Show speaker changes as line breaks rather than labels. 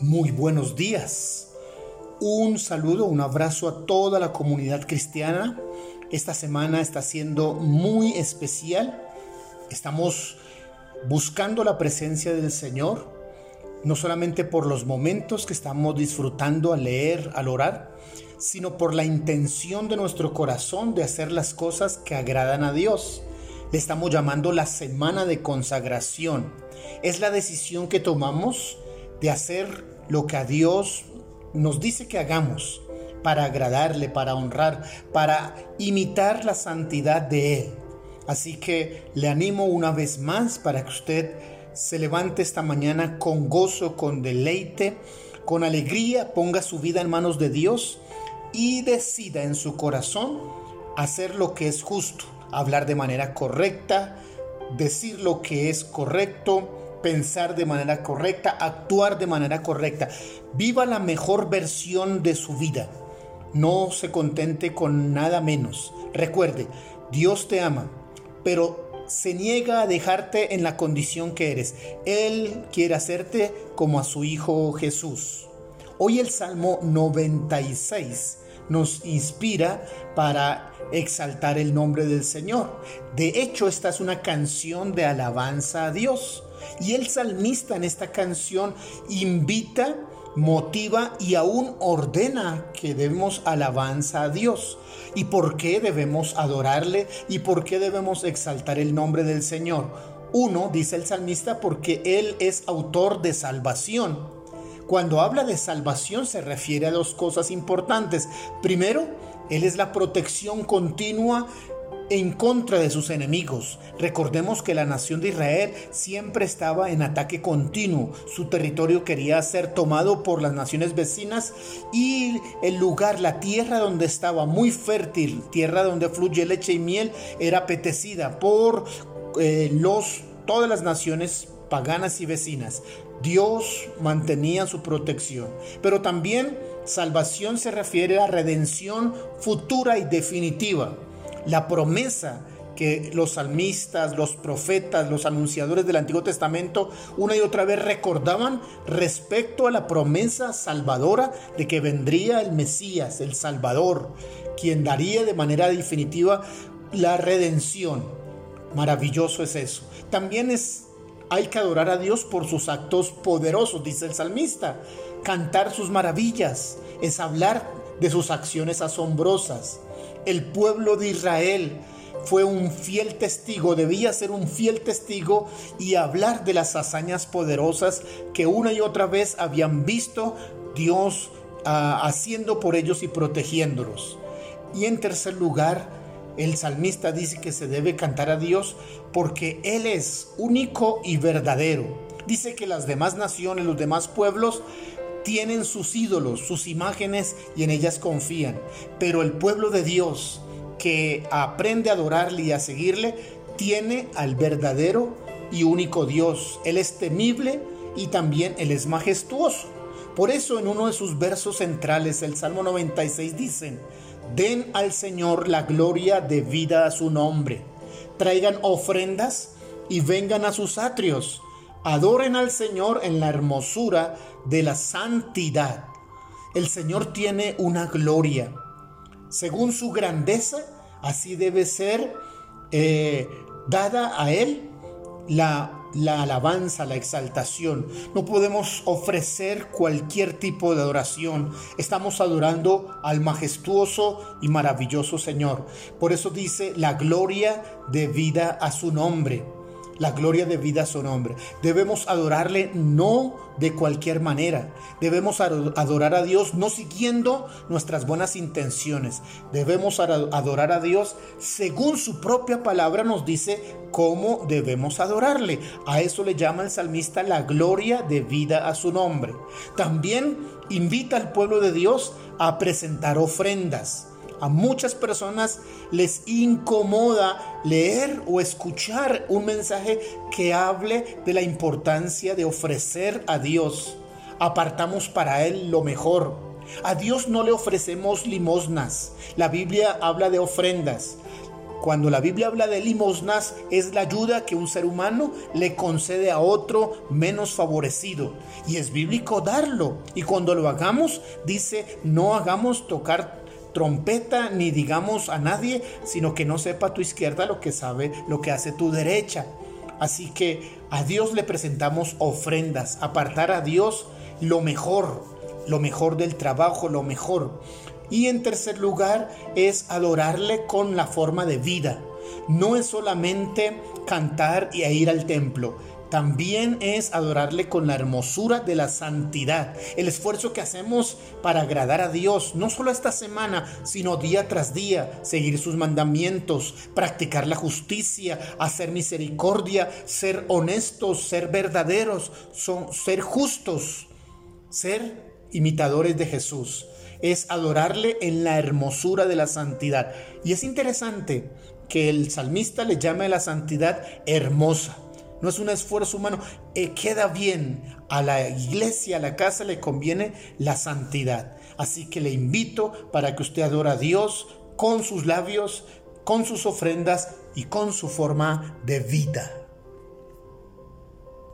Muy buenos días. Un saludo, un abrazo a toda la comunidad cristiana. Esta semana está siendo muy especial. Estamos buscando la presencia del Señor, no solamente por los momentos que estamos disfrutando al leer, al orar, sino por la intención de nuestro corazón de hacer las cosas que agradan a Dios. Le estamos llamando la semana de consagración. Es la decisión que tomamos de hacer lo que a Dios nos dice que hagamos para agradarle, para honrar, para imitar la santidad de Él. Así que le animo una vez más para que usted se levante esta mañana con gozo, con deleite, con alegría, ponga su vida en manos de Dios y decida en su corazón hacer lo que es justo, hablar de manera correcta, decir lo que es correcto, pensar de manera correcta, actuar de manera correcta. Viva la mejor versión de su vida. No se contente con nada menos. Recuerde, Dios te ama, pero se niega a dejarte en la condición que eres. Él quiere hacerte como a su Hijo Jesús. Hoy el Salmo 96 nos inspira para exaltar el nombre del Señor. De hecho, esta es una canción de alabanza a Dios. Y el salmista en esta canción invita, motiva y aún ordena que debemos alabanza a Dios. ¿Y por qué debemos adorarle? ¿Y por qué debemos exaltar el nombre del Señor? Uno, dice el salmista, porque Él es autor de salvación. Cuando habla de salvación se refiere a dos cosas importantes. Primero, Él es la protección continua en contra de sus enemigos. Recordemos que la nación de Israel siempre estaba en ataque continuo. Su territorio quería ser tomado por las naciones vecinas y el lugar, la tierra donde estaba muy fértil, tierra donde fluye leche y miel, era apetecida por eh, los, todas las naciones paganas y vecinas. Dios mantenía su protección, pero también salvación se refiere a redención futura y definitiva la promesa que los salmistas, los profetas, los anunciadores del Antiguo Testamento una y otra vez recordaban respecto a la promesa salvadora de que vendría el Mesías, el Salvador, quien daría de manera definitiva la redención. Maravilloso es eso. También es hay que adorar a Dios por sus actos poderosos, dice el salmista. Cantar sus maravillas es hablar de sus acciones asombrosas el pueblo de Israel fue un fiel testigo, debía ser un fiel testigo y hablar de las hazañas poderosas que una y otra vez habían visto Dios ah, haciendo por ellos y protegiéndolos. Y en tercer lugar, el salmista dice que se debe cantar a Dios porque Él es único y verdadero. Dice que las demás naciones, los demás pueblos tienen sus ídolos, sus imágenes y en ellas confían. Pero el pueblo de Dios que aprende a adorarle y a seguirle, tiene al verdadero y único Dios. Él es temible y también Él es majestuoso. Por eso en uno de sus versos centrales, el Salmo 96, dicen, den al Señor la gloria debida a su nombre, traigan ofrendas y vengan a sus atrios Adoren al Señor en la hermosura de la santidad. El Señor tiene una gloria. Según su grandeza, así debe ser eh, dada a Él la, la alabanza, la exaltación. No podemos ofrecer cualquier tipo de adoración. Estamos adorando al majestuoso y maravilloso Señor. Por eso dice la gloria debida a su nombre la gloria de vida a su nombre. Debemos adorarle no de cualquier manera. Debemos adorar a Dios no siguiendo nuestras buenas intenciones. Debemos adorar a Dios según su propia palabra nos dice cómo debemos adorarle. A eso le llama el salmista la gloria de vida a su nombre. También invita al pueblo de Dios a presentar ofrendas. A muchas personas les incomoda leer o escuchar un mensaje que hable de la importancia de ofrecer a Dios. Apartamos para Él lo mejor. A Dios no le ofrecemos limosnas. La Biblia habla de ofrendas. cuando la Biblia habla de limosnas, es la ayuda que un ser humano le concede a otro menos favorecido. Y es bíblico darlo. Y cuando lo hagamos, dice, no hagamos tocar trompeta ni digamos a nadie, sino que no sepa tu izquierda lo que sabe, lo que hace tu derecha. Así que a Dios le presentamos ofrendas, apartar a Dios lo mejor, lo mejor del trabajo, lo mejor. Y en tercer lugar es adorarle con la forma de vida. No es solamente cantar y ir al templo, también es adorarle con la hermosura de la santidad, el esfuerzo que hacemos para agradar a Dios, no solo esta semana, sino día tras día, seguir sus mandamientos, practicar la justicia, hacer misericordia, ser honestos, ser verdaderos, ser justos, ser imitadores de Jesús. Es adorarle en la hermosura de la santidad. Y es interesante que el salmista le llame a la santidad hermosa no es un esfuerzo humano. Eh, queda bien. A la iglesia, a la casa le conviene la santidad. Así que le invito para que usted adore a Dios con sus labios, con sus ofrendas y con su forma de vida.